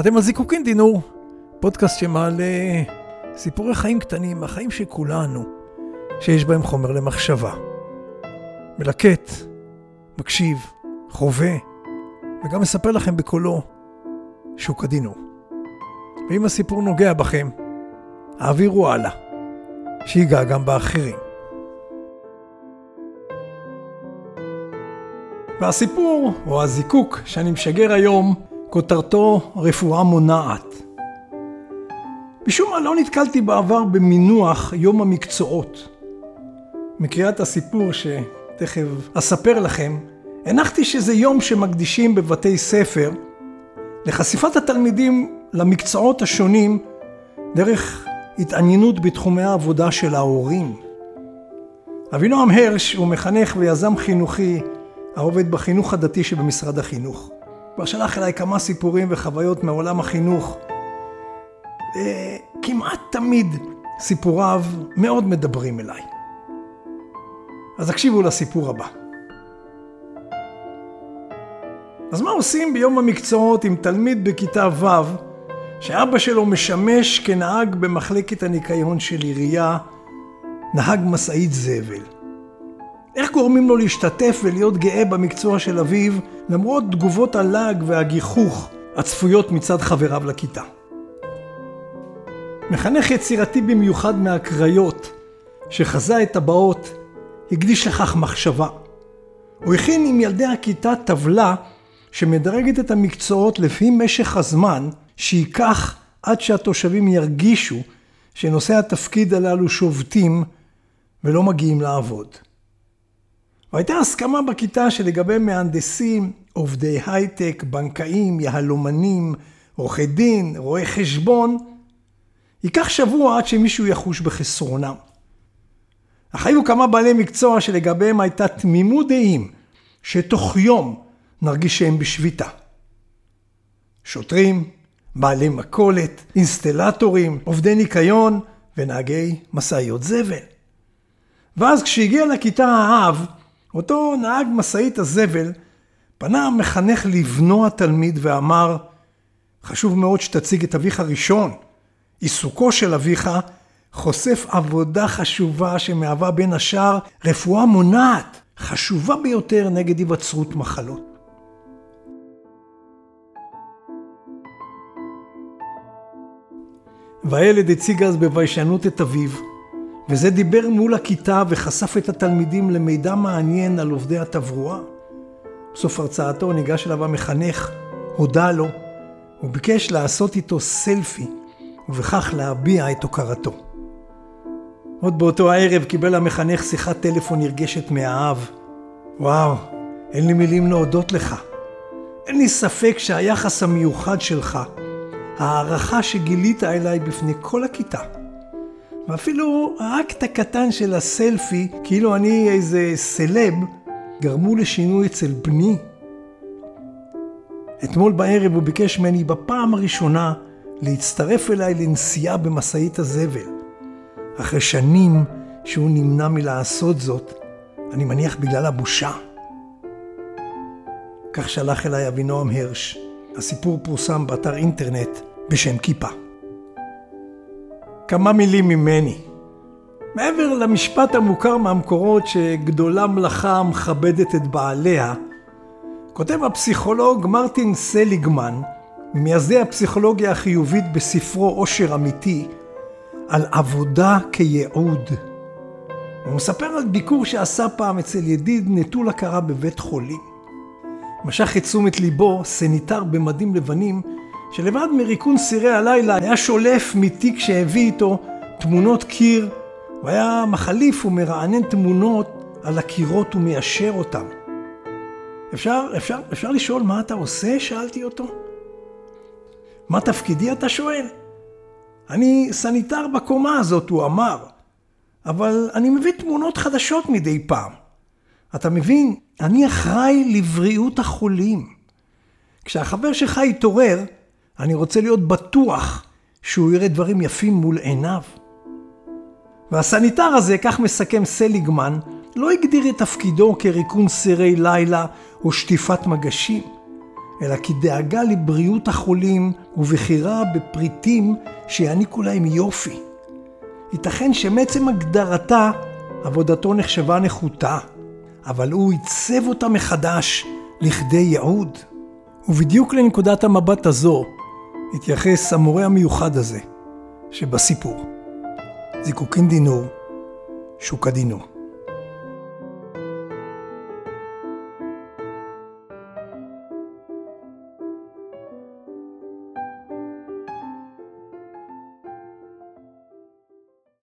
אתם על זיקוקין דינור, פודקאסט שמעלה סיפורי חיים קטנים החיים של כולנו, שיש בהם חומר למחשבה. מלקט, מקשיב, חווה, וגם מספר לכם בקולו שוק הדינור. ואם הסיפור נוגע בכם, העבירו הלאה, שיגע גם באחרים. והסיפור, או הזיקוק שאני משגר היום, כותרתו רפואה מונעת. משום מה לא נתקלתי בעבר במינוח יום המקצועות. מקריאת הסיפור שתכף אספר לכם, הנחתי שזה יום שמקדישים בבתי ספר לחשיפת התלמידים למקצועות השונים דרך התעניינות בתחומי העבודה של ההורים. אבינועם הרש הוא מחנך ויזם חינוכי העובד בחינוך הדתי שבמשרד החינוך. כבר שלח אליי כמה סיפורים וחוויות מעולם החינוך. כמעט תמיד סיפוריו מאוד מדברים אליי. אז הקשיבו לסיפור הבא. אז מה עושים ביום המקצועות עם תלמיד בכיתה ו' שאבא שלו משמש כנהג במחלקת הניקיון של עירייה, נהג משאית זבל? איך גורמים לו להשתתף ולהיות גאה במקצוע של אביו, למרות תגובות הלעג והגיחוך הצפויות מצד חבריו לכיתה? מחנך יצירתי במיוחד מהקריות, שחזה את הבאות, הקדיש לכך מחשבה. הוא הכין עם ילדי הכיתה טבלה שמדרגת את המקצועות לפי משך הזמן שייקח עד שהתושבים ירגישו שנושאי התפקיד הללו שובתים ולא מגיעים לעבוד. והייתה הסכמה בכיתה שלגבי מהנדסים, עובדי הייטק, בנקאים, יהלומנים, עורכי דין, רואי חשבון, ייקח שבוע עד שמישהו יחוש בחסרונם. אך היו כמה בעלי מקצוע שלגביהם הייתה תמימות דעים שתוך יום נרגיש שהם בשביתה. שוטרים, בעלי מכולת, אינסטלטורים, עובדי ניקיון ונהגי משאיות זבל. ואז כשהגיע לכיתה האב, אותו נהג משאית הזבל, פנה המחנך לבנו התלמיד ואמר, חשוב מאוד שתציג את אביך ראשון. עיסוקו של אביך חושף עבודה חשובה שמהווה בין השאר רפואה מונעת, חשובה ביותר נגד היווצרות מחלות. והילד הציג אז בביישנות את אביו, וזה דיבר מול הכיתה וחשף את התלמידים למידע מעניין על עובדי התברואה. בסוף הרצאתו ניגש אליו המחנך, הודה לו, וביקש לעשות איתו סלפי, ובכך להביע את הוקרתו. עוד באותו הערב קיבל המחנך שיחת טלפון נרגשת מהאב. וואו, אין לי מילים להודות לך. אין לי ספק שהיחס המיוחד שלך, ההערכה שגילית אליי בפני כל הכיתה, ואפילו האקט הקטן של הסלפי, כאילו אני איזה סלב, גרמו לשינוי אצל בני. אתמול בערב הוא ביקש ממני בפעם הראשונה להצטרף אליי לנסיעה במשאית הזבל. אחרי שנים שהוא נמנע מלעשות זאת, אני מניח בגלל הבושה. כך שלח אליי אבינועם הרש. הסיפור פורסם באתר אינטרנט בשם כיפה. כמה מילים ממני. מעבר למשפט המוכר מהמקורות שגדולה מלאכה מכבדת את בעליה, כותב הפסיכולוג מרטין סליגמן, ממייסדי הפסיכולוגיה החיובית בספרו עושר אמיתי, על עבודה כייעוד. הוא מספר על ביקור שעשה פעם אצל ידיד נטול הכרה בבית חולים. משך את תשומת ליבו סניטר במדים לבנים, שלבד מריקון סירי הלילה היה שולף מתיק שהביא איתו תמונות קיר, הוא היה מחליף ומרענן תמונות על הקירות ומיישר אותם. אפשר, אפשר, אפשר לשאול מה אתה עושה? שאלתי אותו. מה תפקידי אתה שואל? אני סניטר בקומה הזאת, הוא אמר, אבל אני מביא תמונות חדשות מדי פעם. אתה מבין, אני אחראי לבריאות החולים. כשהחבר שלך יתעורר, אני רוצה להיות בטוח שהוא יראה דברים יפים מול עיניו. והסניטר הזה, כך מסכם סליגמן, לא הגדיר את תפקידו כריקון סירי לילה או שטיפת מגשים, אלא כדאגה לבריאות החולים ובחירה בפריטים שיעניקו להם יופי. ייתכן שמעצם הגדרתה, עבודתו נחשבה נחותה, אבל הוא עיצב אותה מחדש לכדי ייעוד. ובדיוק לנקודת המבט הזו התייחס המורה המיוחד הזה שבסיפור. זיקוקין דינור, שוקה דינור.